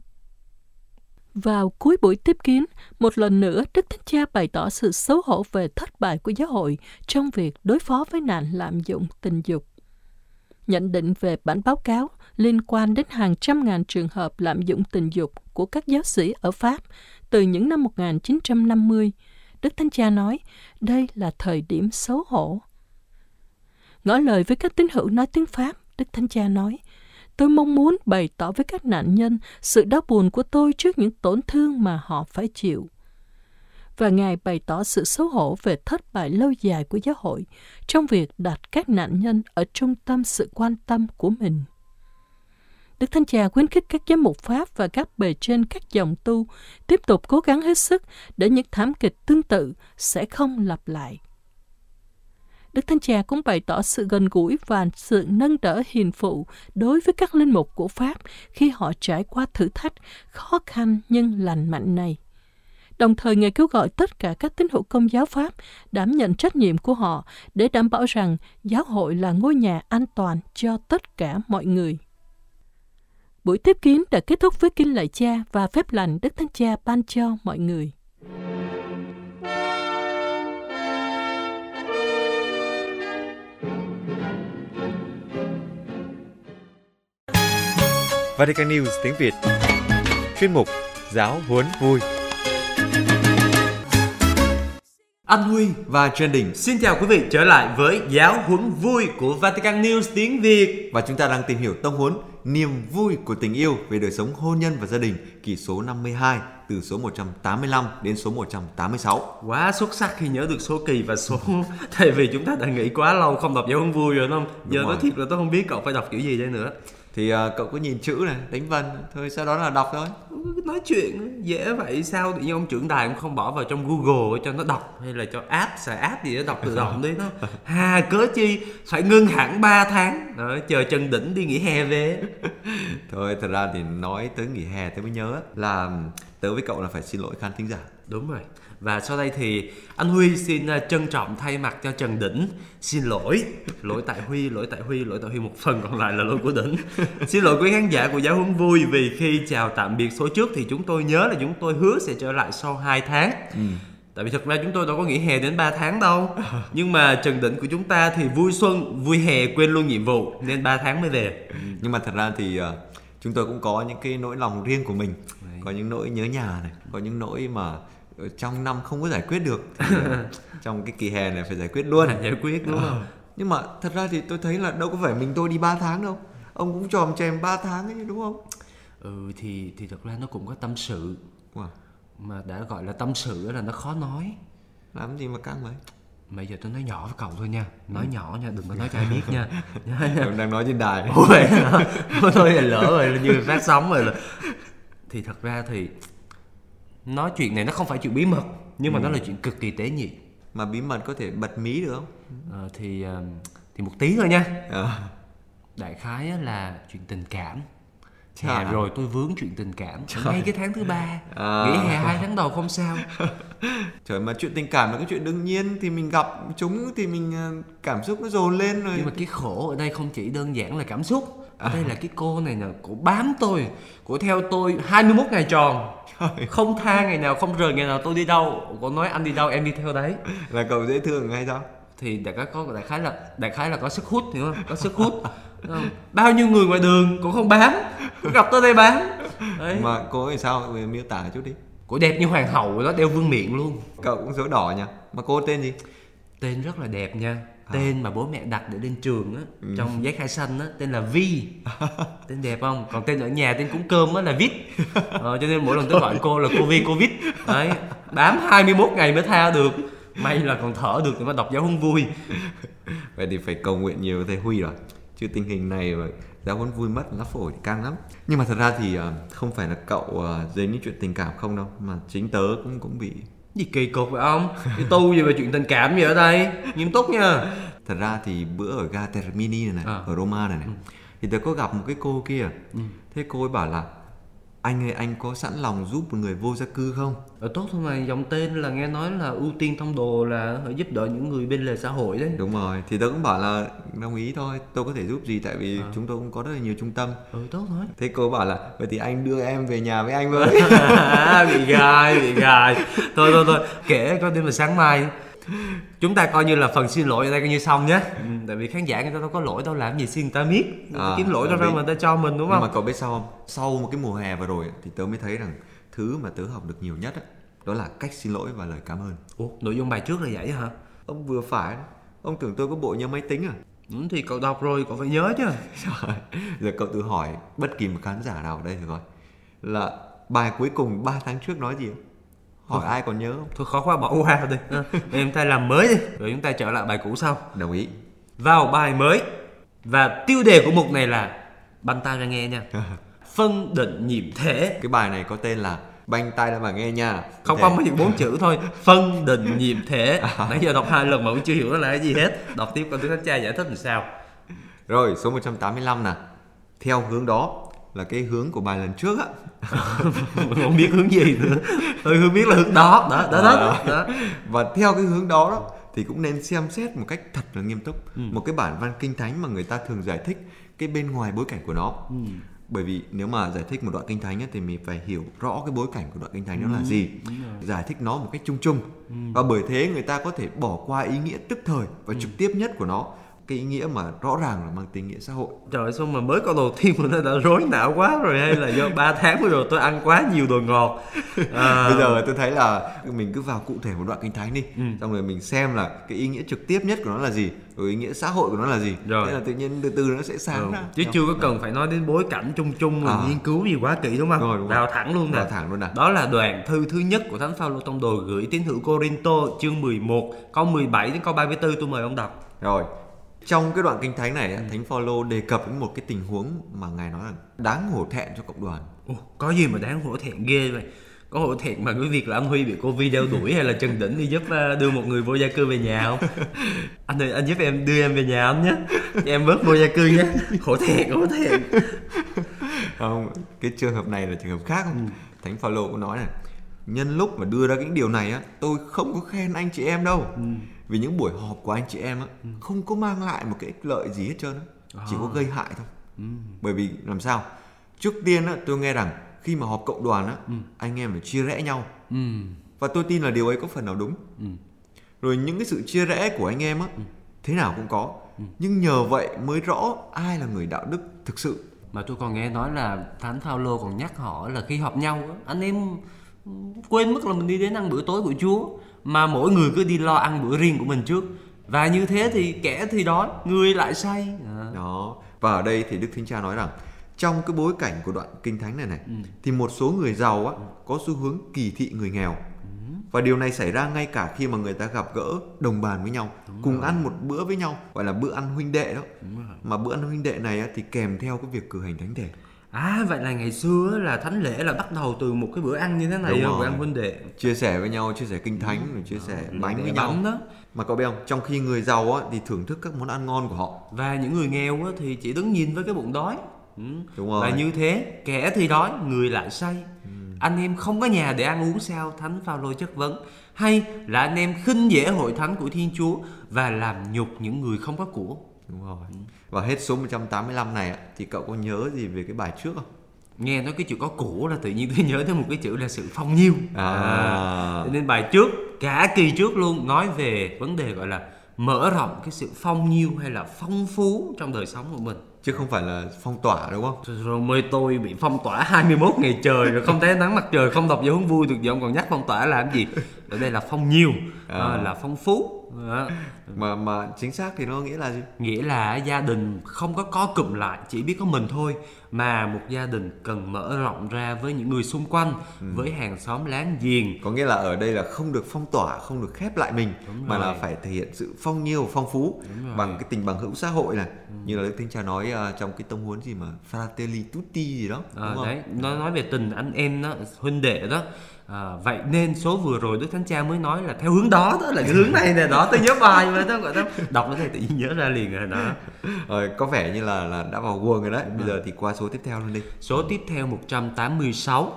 Vào cuối buổi tiếp kiến, một lần nữa Đức Thánh Cha bày tỏ sự xấu hổ về thất bại của giáo hội trong việc đối phó với nạn lạm dụng tình dục. Nhận định về bản báo cáo liên quan đến hàng trăm ngàn trường hợp lạm dụng tình dục của các giáo sĩ ở Pháp từ những năm 1950, Đức Thánh Cha nói đây là thời điểm xấu hổ. Ngỏ lời với các tín hữu nói tiếng Pháp, Đức Thánh Cha nói, tôi mong muốn bày tỏ với các nạn nhân sự đau buồn của tôi trước những tổn thương mà họ phải chịu. Và Ngài bày tỏ sự xấu hổ về thất bại lâu dài của giáo hội trong việc đặt các nạn nhân ở trung tâm sự quan tâm của mình. Đức Thánh Cha khuyến khích các giám mục Pháp và các bề trên các dòng tu tiếp tục cố gắng hết sức để những thảm kịch tương tự sẽ không lặp lại. Đức Thánh Cha cũng bày tỏ sự gần gũi và sự nâng đỡ hiền phụ đối với các linh mục của Pháp khi họ trải qua thử thách khó khăn nhưng lành mạnh này. Đồng thời Ngài kêu gọi tất cả các tín hữu công giáo Pháp đảm nhận trách nhiệm của họ để đảm bảo rằng giáo hội là ngôi nhà an toàn cho tất cả mọi người. Buổi tiếp kiến đã kết thúc với kinh lạy cha và phép lành Đức Thánh Cha ban cho mọi người. Vatican News tiếng Việt Chuyên mục Giáo huấn vui Anh Huy và Trending xin chào quý vị trở lại với giáo huấn vui của Vatican News tiếng Việt và chúng ta đang tìm hiểu tông huấn niềm vui của tình yêu về đời sống hôn nhân và gia đình kỳ số 52 từ số 185 đến số 186. Quá xuất sắc khi nhớ được số kỳ và số tại vì chúng ta đã nghĩ quá lâu không đọc giáo huấn vui rồi không? Giờ nói thiệt là tôi không biết cậu phải đọc kiểu gì đây nữa thì uh, cậu cứ nhìn chữ này đánh vần thôi sau đó là đọc thôi. Nói chuyện dễ vậy sao? Tự nhiên ông trưởng đài cũng không bỏ vào trong google cho nó đọc hay là cho app xài app gì đó đọc tự động đi nó hà cớ chi? Phải ngưng hẳn 3 tháng. Đó, chờ chân đỉnh đi nghỉ hè về. Thôi thật ra thì nói tới nghỉ hè tôi mới nhớ là tớ với cậu là phải xin lỗi khán thính giả. Đúng rồi và sau đây thì anh Huy xin à, trân trọng thay mặt cho Trần Đỉnh. Xin lỗi. Lỗi tại Huy lỗi tại Huy lỗi tại Huy một phần còn lại là lỗi của Đỉnh. Xin lỗi quý khán giả của giáo huấn vui vì khi chào tạm biệt số trước thì chúng tôi nhớ là chúng tôi hứa sẽ trở lại sau 2 tháng. Ừ. Tại vì thật ra chúng tôi đâu có nghỉ hè đến 3 tháng đâu. Nhưng mà Trần Đỉnh của chúng ta thì vui xuân, vui hè quên luôn nhiệm vụ Nên 3 tháng mới về. Ừ. Nhưng mà thật ra thì uh, chúng tôi cũng có những cái nỗi lòng riêng của mình. Có những nỗi nhớ nhà này Có những nỗi mà trong năm không có giải quyết được thì trong cái kỳ hè này phải giải quyết luôn. Giải quyết đúng không? Nhưng mà thật ra thì tôi thấy là đâu có phải mình tôi đi 3 tháng đâu. Ông cũng tròm chèm 3 tháng ấy đúng không? Ừ thì thì thật ra nó cũng có tâm sự. Wow. mà đã gọi là tâm sự là nó khó nói. Làm gì mà căng vậy? Bây giờ tôi nói nhỏ với cậu thôi nha. Nói ừ. nhỏ nha đừng có nói cho ai biết nha. Đang nói trên đài. Ôi thôi lỡ rồi như phát sóng rồi là thì thật ra thì nói chuyện này nó không phải chuyện bí mật nhưng mà ừ. nó là chuyện cực kỳ tế nhị mà bí mật có thể bật mí được không à, thì ờ, thì một tí thôi nha à. đại khái là chuyện tình cảm Dạ Trời. rồi tôi vướng chuyện tình cảm Ngay cái tháng thứ ba À. Nghỉ hè hai tháng đầu không sao Trời mà chuyện tình cảm là cái chuyện đương nhiên thì mình gặp chúng thì mình ờ, cảm xúc nó dồn lên rồi. Nhưng mà cái khổ ở đây không chỉ đơn giản là cảm xúc Ở đây là cái cô này nè Cổ bám tôi Cổ theo tôi 21 ngày tròn. Không tha ngày nào không rời ngày nào tôi đi đâu. Cổ nói anh đi đâu em đi theo đấy. Là cậu dễ thương hay sao? thì đại khái có đại khái là đại khái là có sức hút hiểu không? Có sức hút. Đúng không? bao nhiêu người ngoài đường cũng không bám. Cũng gặp tới đây bám. Đấy. Mà cô ấy sao? Về miêu tả chút đi. cổ đẹp như hoàng hậu đó đeo vương miện luôn. Cậu cũng dấu đỏ nhỉ? Mà cô tên gì? tên rất là đẹp nha tên mà bố mẹ đặt để lên trường á trong giấy khai sinh á tên là Vi. Tên đẹp không? Còn tên ở nhà tên cúng cơm á là Vít. Ờ, cho nên mỗi lần tôi gọi cô là cô Vi cô Vít. Đấy bám 21 ngày mới tha được. May là còn thở được để mà đọc giáo huấn vui. Vậy thì phải cầu nguyện nhiều với thầy Huy rồi. Chứ tình hình này mà giáo huấn vui mất lá phổi thì căng lắm. Nhưng mà thật ra thì ờ, không phải là cậu ờ, dính những chuyện tình cảm không đâu. Mà chính tớ cũng cũng bị gì kỳ cục vậy ông? Đi tu gì về chuyện tình cảm gì ở đây? Nghiêm túc nha. Thật ra thì bữa ở ga Termini này, này À. ở Roma này này thì tớ có gặp một cái cô kia. Thế cô ấy bảo là anh ơi anh có sẵn lòng giúp một người vô gia cư không? ở tốt thôi mà dòng tên là nghe nói là ưu tiên thông đồ là giúp đỡ những người bên lề xã hội đấy Đúng rồi, thì tớ cũng bảo là đồng ý thôi, tôi có thể giúp gì tại vì chúng tôi cũng có rất là nhiều trung tâm. ừ tốt thôi Thế cô bảo là vậy thì anh đưa em về nhà với anh với. bị gài bị gài thôi thôi thôi kể có đêm là sáng mai chúng ta coi như là phần xin lỗi ở đây coi như xong nhé ừ, tại vì khán giả người ta đâu có lỗi đâu làm gì xin người ta biết À, kiếm lỗi đâu ra mà người ta cho mình đúng Nhưng không mà cậu biết sao không? Sau một cái mùa hè vừa rồi thì tớ mới thấy rằng thứ mà tớ học được nhiều nhất đó là cách xin lỗi và lời cảm ơn. Ủa, nội dung bài trước là vậy hả Ông vừa phải, ông tưởng tôi có bộ nhớ máy tính à? ừ, thì cậu đọc rồi cậu phải nhớ chứ Trời, giờ cậu tự hỏi bất kỳ một khán giả nào ở đây thử coi là bài cuối cùng 3 tháng trước nói gì? Hỏi ai còn nhớ không? thôi khó quá bỏ qua đi à, em ta làm mới đi rồi chúng ta trở lại bài cũ sau. Đồng ý. vào bài mới và tiêu đề của mục này là banh tai ra nghe nha. Phân định nhiệm thể. Cái bài này có tên là Banh tay ra mà nghe nha. không không mới chỉ bốn chữ thôi. Phân định nhiệm thể. Nãy giờ đọc hai lần mà cũng chưa hiểu nó là cái gì hết. Đọc tiếp con tiếng thánh cha giải thích làm sao. Rồi, số 185 nè. Theo hướng đó là cái hướng của bài lần trước á. không biết hướng gì nữa tôi không biết là hướng đó đó đó đó, đó. Và theo cái hướng đó đó thì cũng nên xem xét một cách thật là nghiêm túc một cái bản văn kinh thánh mà người ta thường giải thích cái bên ngoài bối cảnh của nó. Bởi vì nếu mà giải thích một đoạn kinh thánh ấy, thì mình phải hiểu rõ cái bối cảnh của đoạn kinh thánh đó là gì. Giải thích nó một cách chung chung. Và bởi thế người ta có thể bỏ qua ý nghĩa tức thời và trực tiếp nhất của nó. Cái ý nghĩa mà rõ ràng là mang tính nghĩa xã hội. trời sao mà mới câu đầu tiên mà nó đã rối não quá rồi hay là do 3 tháng vừa rồi tôi ăn quá nhiều đồ ngọt à, Bây giờ tôi thấy là mình cứ vào cụ thể một đoạn kinh thánh đi, xong rồi mình xem là cái ý nghĩa trực tiếp nhất của nó là gì, rồi ý nghĩa xã hội của nó là gì. Rồi. Thế là tự nhiên từ từ nó sẽ sáng Ừ, ra. chứ chưa có cần phải nói đến bối cảnh chung chung rồi À. nghiên cứu gì quá kỹ đúng không Rồi, đúng vào thẳng luôn nè Vào thẳng luôn nè. đó là đoạn thư thứ nhất của thánh Phaolô tông đồ gửi tín hữu Corinto chương 11 câu 17 đến câu 34 tôi mời ông đọc Rồi. Trong cái đoạn kinh thánh này, á, Thánh Phaolô đề cập đến một cái tình huống mà ngài nói là đáng hổ thẹn cho cộng đoàn. Ồ, có gì mà đáng hổ thẹn ghê vậy có hổ thẹn mà cái việc là anh Huy bị cô Vi đeo đuổi hay là Trần Đỉnh đi giúp ờ, đưa một người vô gia cư về nhà không anh ơi anh giúp em đưa em về nhà anh nhé em bớt vô gia cư nhé hổ thẹn hổ thẹn Không, cái trường hợp này là trường hợp khác Ừ. không? Thánh Phaolô cũng nói này, nhân lúc mà đưa ra những điều này á, tôi không có khen anh chị em đâu. Ừ. Vì những buổi họp của anh chị em á, không có mang lại một cái ích lợi gì hết trơn á, chỉ À. có gây hại thôi. Ừ. Bởi vì làm sao? Trước tiên á, tôi nghe rằng khi mà họp cộng đoàn á, Ừ. anh em phải chia rẽ nhau. Và tôi tin là điều ấy có phần nào đúng. Ừ. Rồi những cái sự chia rẽ của anh em á, thế nào cũng có. Ừ. Nhưng nhờ vậy mới rõ ai là người đạo đức thực sự. mà tôi còn nghe nói là thánh Phaolô còn nhắc họ là khi họp nhau á, anh em ừ, quên mất là mình đi đến ăn bữa tối của Chúa mà mỗi người cứ đi lo ăn bữa riêng của mình trước và như thế thì kẻ thì đói người lại say à. Đó. Và ở đây thì Đức Thánh Cha nói rằng trong cái bối cảnh của đoạn kinh thánh này này Ừ. thì một số người giàu á có xu hướng kỳ thị người nghèo. Ừ. Và điều này xảy ra ngay cả khi mà người ta gặp gỡ đồng bàn với nhau, cùng ăn một bữa với nhau, gọi là bữa ăn huynh đệ đó. Mà bữa ăn huynh đệ này á, thì kèm theo cái việc cử hành thánh thể. À vậy là ngày xưa là thánh lễ là bắt đầu từ một cái bữa ăn như thế này Đúng rồi. bữa ăn huynh đệ Chia sẻ với nhau, chia sẻ kinh thánh, rồi chia sẻ bánh với nhau. bánh đó Mà cậu biết không, trong khi người giàu á, thì thưởng thức các món ăn ngon của họ. và những người nghèo á, thì chỉ đứng nhìn với cái bụng đói Ừ. Đúng rồi. Và như thế, kẻ thì đói, người lại say. Anh em không có nhà để ăn uống sao? Thánh Phaolô chất vấn. Hay là anh em khinh dễ hội thánh của Thiên Chúa và làm nhục những người không có của? Đúng rồi. Và hết số 185 này thì cậu có nhớ gì về cái bài trước không? Nghe nói cái chữ có của là tự nhiên tôi nhớ tới một cái chữ là sự phong nhiêu. À. Cho nên bài trước, cả kỳ trước luôn nói về vấn đề gọi là mở rộng cái sự phong nhiêu hay là phong phú trong đời sống của mình. Chứ không phải là phong tỏa đúng không? Rồi, rồi tôi bị phong tỏa 21 ngày trời rồi không thấy nắng mặt trời không đọc giáo huấn vui được giờ ông còn nhắc phong tỏa làm gì ở đây là phong nhiêu À. à, là phong phú Mà mà chính xác thì nó nghĩa là gì? nghĩa là gia đình không có co cụm lại chỉ biết có mình thôi mà một gia đình cần mở rộng ra với những người xung quanh Ừ. với hàng xóm láng giềng Có nghĩa là ở đây là không được phong tỏa, không được khép lại mình Đúng mà rồi. là phải thể hiện sự phong nhiêu, phong phú bằng cái tình bằng hữu xã hội này. Ừ. Như là Đức Thánh Cha nói à, trong cái tông huấn gì mà Fratelli Tutti gì đó, À, đúng không? đấy nó nói về tình anh em đó huynh đệ đó à, vậy nên số vừa rồi đức thánh cha mới nói là theo hướng đó đó là cái hướng này nè đó tôi nhớ bài mà đó gọi đó đọc nó thì tự nhiên nhớ ra liền rồi đó Ờ, có vẻ như là là đã vào guồng rồi đấy. Bây giờ thì qua số tiếp theo luôn đi. số tiếp theo 186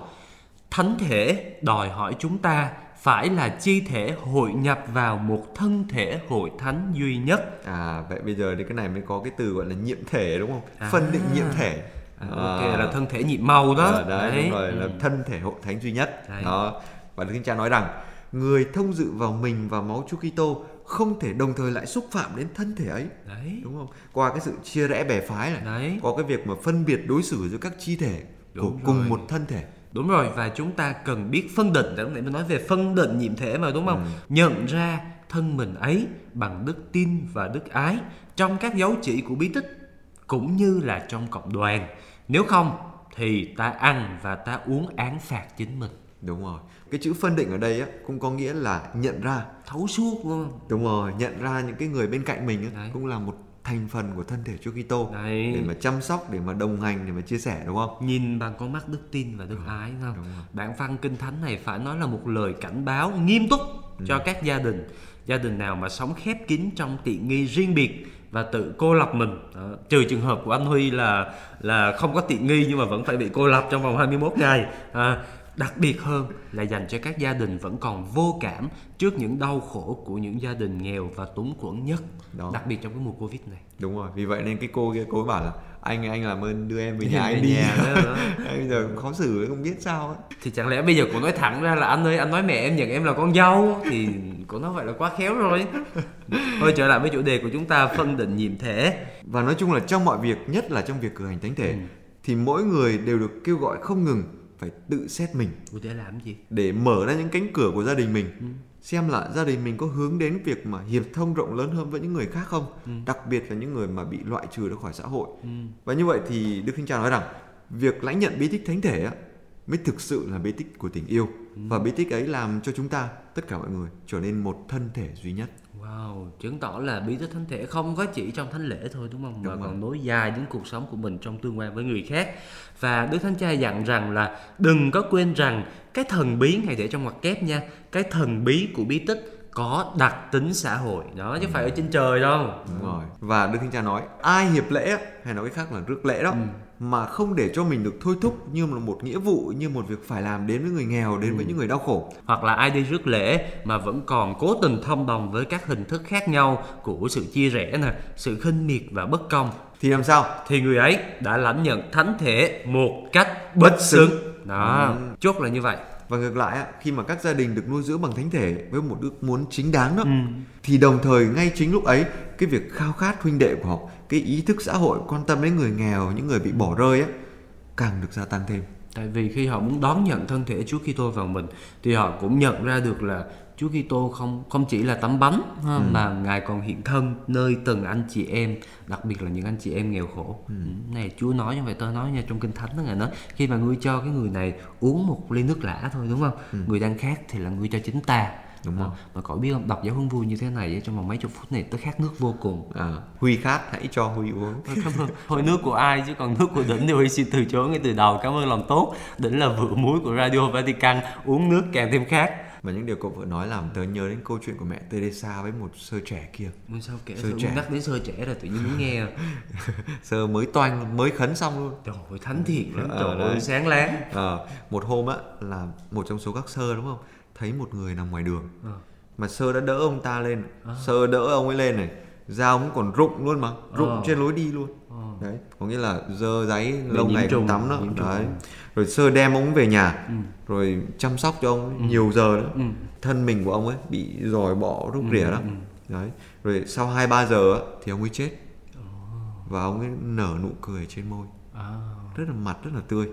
thánh thể đòi hỏi chúng ta phải là chi thể hội nhập vào một thân thể hội thánh duy nhất À vậy bây giờ thì cái này mới có cái từ gọi là nhiệm thể đúng không? À. Phân định nhiệm thể. À, ok là thân thể nhiệm màu đó Ờ, đấy, đúng rồi Ừ. là thân thể hội thánh duy nhất. Đấy. Đó. Và Đức Thánh Cha nói rằng người thông dự vào mình và máu Chúa Kitô không thể đồng thời lại xúc phạm đến thân thể ấy. đấy Đúng không? Qua cái sự chia rẽ bè phái này, Đấy. có cái việc mà phân biệt đối xử giữa các chi thể của Đúng cùng rồi. một thân thể. Đúng rồi và chúng ta cần biết phân định Để mình nói về phân định nhiệm thể mà đúng không Ừ. Nhận ra thân mình ấy bằng đức tin và đức ái Trong các dấu chỉ của bí tích Cũng như là trong cộng đoàn Nếu không thì ta ăn và ta uống án phạt chính mình Đúng rồi. Cái chữ phân định ở đây á, cũng có nghĩa là nhận ra. Thấu suốt đúng không Đúng rồi, nhận ra những cái người bên cạnh mình á, Đấy. cũng là một thành phần của thân thể Chúa Kitô để mà chăm sóc, để mà đồng hành, để mà chia sẻ đúng không? Nhìn bằng con mắt đức tin và đức ái đúng không? đúng rồi. Bản văn kinh thánh này phải nói là một lời cảnh báo nghiêm túc Ừ. cho các gia đình. Gia đình nào mà sống khép kín trong tiện nghi riêng biệt và tự cô lập mình. Đó. Trừ trường hợp của anh Huy là là không có tiện nghi nhưng mà vẫn phải bị cô lập trong vòng 21 ngày. À, đặc biệt hơn là dành cho các gia đình vẫn còn vô cảm trước những đau khổ của những gia đình nghèo và túng quẫn nhất. Đó. Đặc biệt trong cái mùa Covid này. Đúng rồi, vì vậy nên cái cô kia cô ấy bảo là anh anh làm ơn đưa em về nhà anh đi. nhà đó, đó. Giờ khó xử không biết sao ấy. thì chẳng lẽ bây giờ cô nói thẳng ra là anh ơi anh nói mẹ em nhận em là con dâu thì cô nói vậy là quá khéo rồi thôi trở lại với chủ đề của chúng ta phân định nhiệm thể Và nói chung là trong mọi việc, nhất là trong việc cử hành thánh thể, Ừ. thì mỗi người đều được kêu gọi không ngừng phải tự xét mình Ủa để làm gì để mở ra những cánh cửa của gia đình mình. Ừ. Xem là gia đình mình có hướng đến việc mà hiệp thông rộng lớn hơn với những người khác không? Ừ. Đặc biệt là những người mà bị loại trừ ra khỏi xã hội. Và như vậy thì Đức Thánh Cha nói rằng việc lãnh nhận bí tích thánh thể á, mới thực sự là bí tích của tình yêu Ừ. và bí tích ấy làm cho chúng ta tất cả mọi người trở nên một thân thể duy nhất. wow chứng tỏ là bí tích thánh thể không có chỉ trong thánh lễ thôi đúng không mà Đúng rồi. còn nối dài đến cuộc sống của mình trong tương quan với người khác và đức thánh cha dặn rằng là đừng có quên rằng cái thần bí hãy để trong ngoặc kép nha cái thần bí của bí tích có đặc tính xã hội đó chứ phải ở trên trời đâu Đúng rồi. Và Đức Thánh Cha nói ai hiệp lễ hay nói cách khác là rước lễ đó Ừ. mà không để cho mình được thôi thúc như là một nghĩa vụ như một việc phải làm đến với người nghèo đến với Ừ. những người đau khổ hoặc là ai đi rước lễ mà vẫn còn cố tình thông đồng với các hình thức khác nhau của sự chia rẽ nè, sự khinh miệt và bất công thì làm sao? thì người ấy đã lãnh nhận thánh thể một cách bất xứng. Đó, chốt là như vậy. Và ngược lại khi mà các gia đình được nuôi dưỡng bằng thánh thể với một ước muốn chính đáng đó Ừ. thì đồng thời ngay chính lúc ấy cái việc khao khát huynh đệ của họ cái ý thức xã hội quan tâm đến người nghèo những người bị bỏ rơi á càng được gia tăng thêm Tại vì khi họ muốn đón nhận thân thể Chúa Kitô vào mình thì họ cũng nhận ra được là Chúa Kitô không không chỉ là tấm bánh ha, mà ngài còn hiện thân nơi từng anh chị em, đặc biệt là những anh chị em nghèo khổ. Ừ. Này Chúa nói như vậy tôi nói nha trong kinh thánh đó ngài nói khi mà ngươi cho cái người này uống một ly nước lã thôi đúng không? Người đang khát thì là ngươi cho chính ta. Đúng Đó. rồi. Mà cậu biết không đọc giáo huấn vui như thế này trong vòng mấy chục phút này tôi khát nước vô cùng. à, Huy khát hãy cho Huy uống Cảm ơn. Thôi nước của ai chứ còn nước của đỉnh thì Huy xin từ chối ngay từ đầu. Cảm ơn lòng tốt. Đỉnh là vựa muối của Radio Vatican. Uống nước càng thêm khát. Và những điều cậu vừa nói làm tớ nhớ đến câu chuyện của mẹ Teresa với một sơ trẻ kia. Muốn sao kể Sơ trẻ. nhắc đến sơ trẻ rồi tự nhiên muốn nghe. Sơ mới toanh mới khấn xong luôn. Trời ơi thánh thiện lắm Ờ, Trời ơi sáng láng. Ờ, một hôm á là một trong số các sơ đúng không? Thấy một người nằm ngoài đường. Ờ. mà sơ đã đỡ ông ta lên. Sơ đỡ ông ấy lên này dao cũng còn rụng luôn mà rụng Ờ. trên lối đi luôn. Đấy có nghĩa là dơ giấy lâu ngày trùng, tắm đó. đấy. Rồi sơ đem ông về nhà rồi chăm sóc cho ông ấy nhiều giờ đó Ừ. thân mình của ông ấy bị dòi bỏ rúc rỉa đó đấy. Rồi sau hai ba giờ á, thì ông ấy chết. Và ông ấy nở nụ cười trên môi. À. rất là mặt rất là tươi.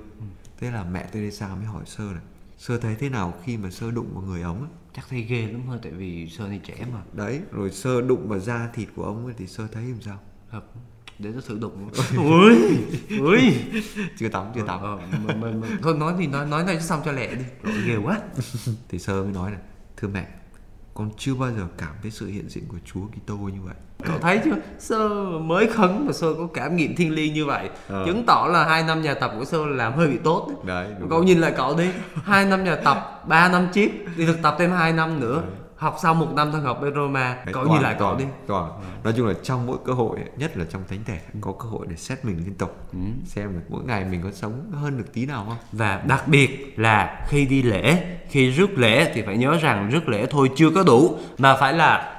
Thế là mẹ Teresa mới hỏi sơ này sơ thấy thế nào khi mà sơ đụng vào người ông ấy Chắc thấy ghê lắm thôi Tại vì sơ này trẻ mà. Đấy rồi sơ đụng vào da thịt của ông ấy thì sơ thấy làm sao? Thật Để nó thử đụng. Ui Ui chưa tắm chưa tắm. Ờ, mà, mà, mà. Thôi nói thì nói nói này xong cho lẹ đi. Rồi, Ghê quá. Thì sơ mới nói này thưa mẹ con chưa bao giờ cảm thấy sự hiện diện của Chúa Kitô như vậy. Cậu thấy chưa? Sơ mới khấn mà Sơ có cảm nghiệm thiên liêng như vậy. Ờ. Chứng tỏ là hai năm nhà tập của Sơ làm hơi bị tốt. Đấy. Cậu rồi. nhìn lại cậu đi. Hai năm nhà tập 3 năm chip. Đi thực tập thêm 2 năm nữa Học sau một năm thôi học bên Roma. Đấy, Cậu toàn- nhìn lại cậu toàn- đi. toàn. Nói chung là trong mỗi cơ hội nhất là trong thánh thể có cơ hội để xét mình liên tục. Xem là mỗi ngày mình có sống hơn được tí nào không. Và đặc biệt là khi đi lễ Khi rước lễ thì phải nhớ rằng rước lễ thôi chưa có đủ Mà phải là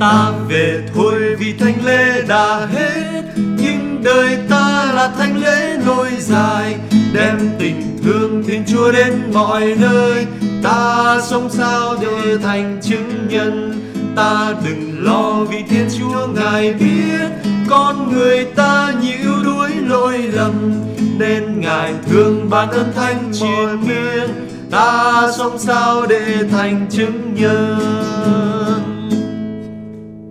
ta về thôi vì thánh lễ đã hết nhưng đời ta là thánh lễ nối dài đem tình thương thiên chúa đến mọi nơi ta sống sao để thành chứng nhân? Ta đừng lo vì thiên chúa ngài biết con người ta nhiều đuối lỗi lầm nên ngài thương ban ơn thánh triền miên. Ta sống sao để thành chứng nhân?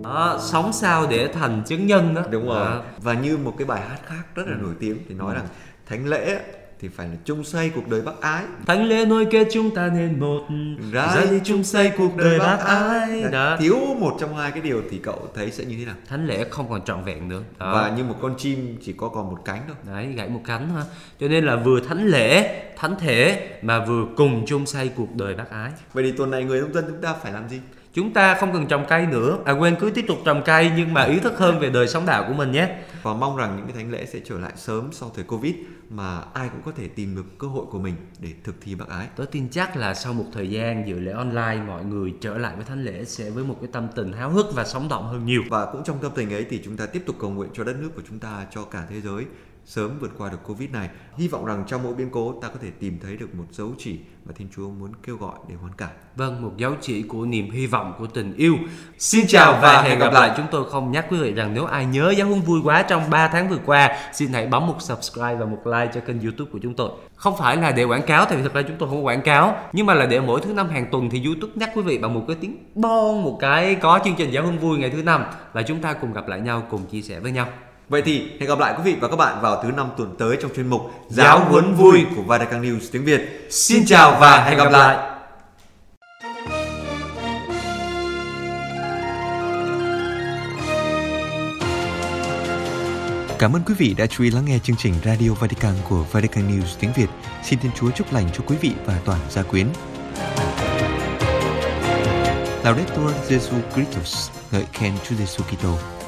Đó, sống sao để thành chứng nhân đó đúng rồi. Đó. và như một cái bài hát khác rất là nổi tiếng thì nói rằng thánh lễ thì phải là chung xây cuộc đời bác ái. Thánh lễ nối kết chúng ta nên một. Ra đi chung xây cuộc đời bác ái. đó. thiếu một trong hai cái điều thì cậu thấy sẽ như thế nào? Thánh lễ không còn trọn vẹn nữa. Đó. và như một con chim chỉ có còn một cánh thôi. Đấy, gãy một cánh ha Cho nên là vừa thánh lễ, thánh thể Mà vừa cùng chung xây cuộc đời bác ái. Vậy thì tuần này người nông dân chúng ta phải làm gì Chúng ta không cần trồng cây nữa. À quên cứ tiếp tục trồng cây Nhưng mà ý thức hơn về đời sống đạo của mình nhé. Và mong rằng những cái thánh lễ sẽ trở lại sớm sau thời covid mà ai cũng có thể tìm được cơ hội của mình để thực thi bác ái. Tôi tin chắc là sau một thời gian dự lễ online Mọi người trở lại với thánh lễ Sẽ với một cái tâm tình háo hức và sống động hơn nhiều. Và cũng trong tâm tình ấy thì chúng ta tiếp tục cầu nguyện cho đất nước của chúng ta cho cả thế giới sớm vượt qua được covid này hy vọng rằng trong mỗi biến cố ta có thể tìm thấy được một dấu chỉ mà thiên chúa muốn kêu gọi để hoán cải Vâng, một dấu chỉ của niềm hy vọng của tình yêu. Xin chào và hẹn gặp lại. Chúng tôi không nhắc quý vị rằng nếu ai nhớ giáo huấn vui quá trong 3 tháng vừa qua, xin hãy bấm một subscribe và một like cho kênh YouTube của chúng tôi. Không phải là để quảng cáo, tại vì thực ra chúng tôi không có quảng cáo, nhưng mà là để mỗi thứ năm hàng tuần thì YouTube nhắc quý vị bằng một cái tiếng bon một cái có chương trình giáo huấn vui ngày thứ năm và chúng ta cùng gặp lại nhau, cùng chia sẻ với nhau. Vậy thì hẹn gặp lại quý vị và các bạn vào thứ năm tuần tới trong chuyên mục Giáo huấn vui của Vatican News tiếng Việt Xin chào và hẹn gặp lại. Cảm ơn quý vị đã chú ý lắng nghe chương trình Radio Vatican của Vatican News tiếng Việt. Xin Thiên Chúa chúc lành cho quý vị và toàn gia quyến. Laudetur Jesu Christus, ngợi khen Chúa Giêsu Kitô.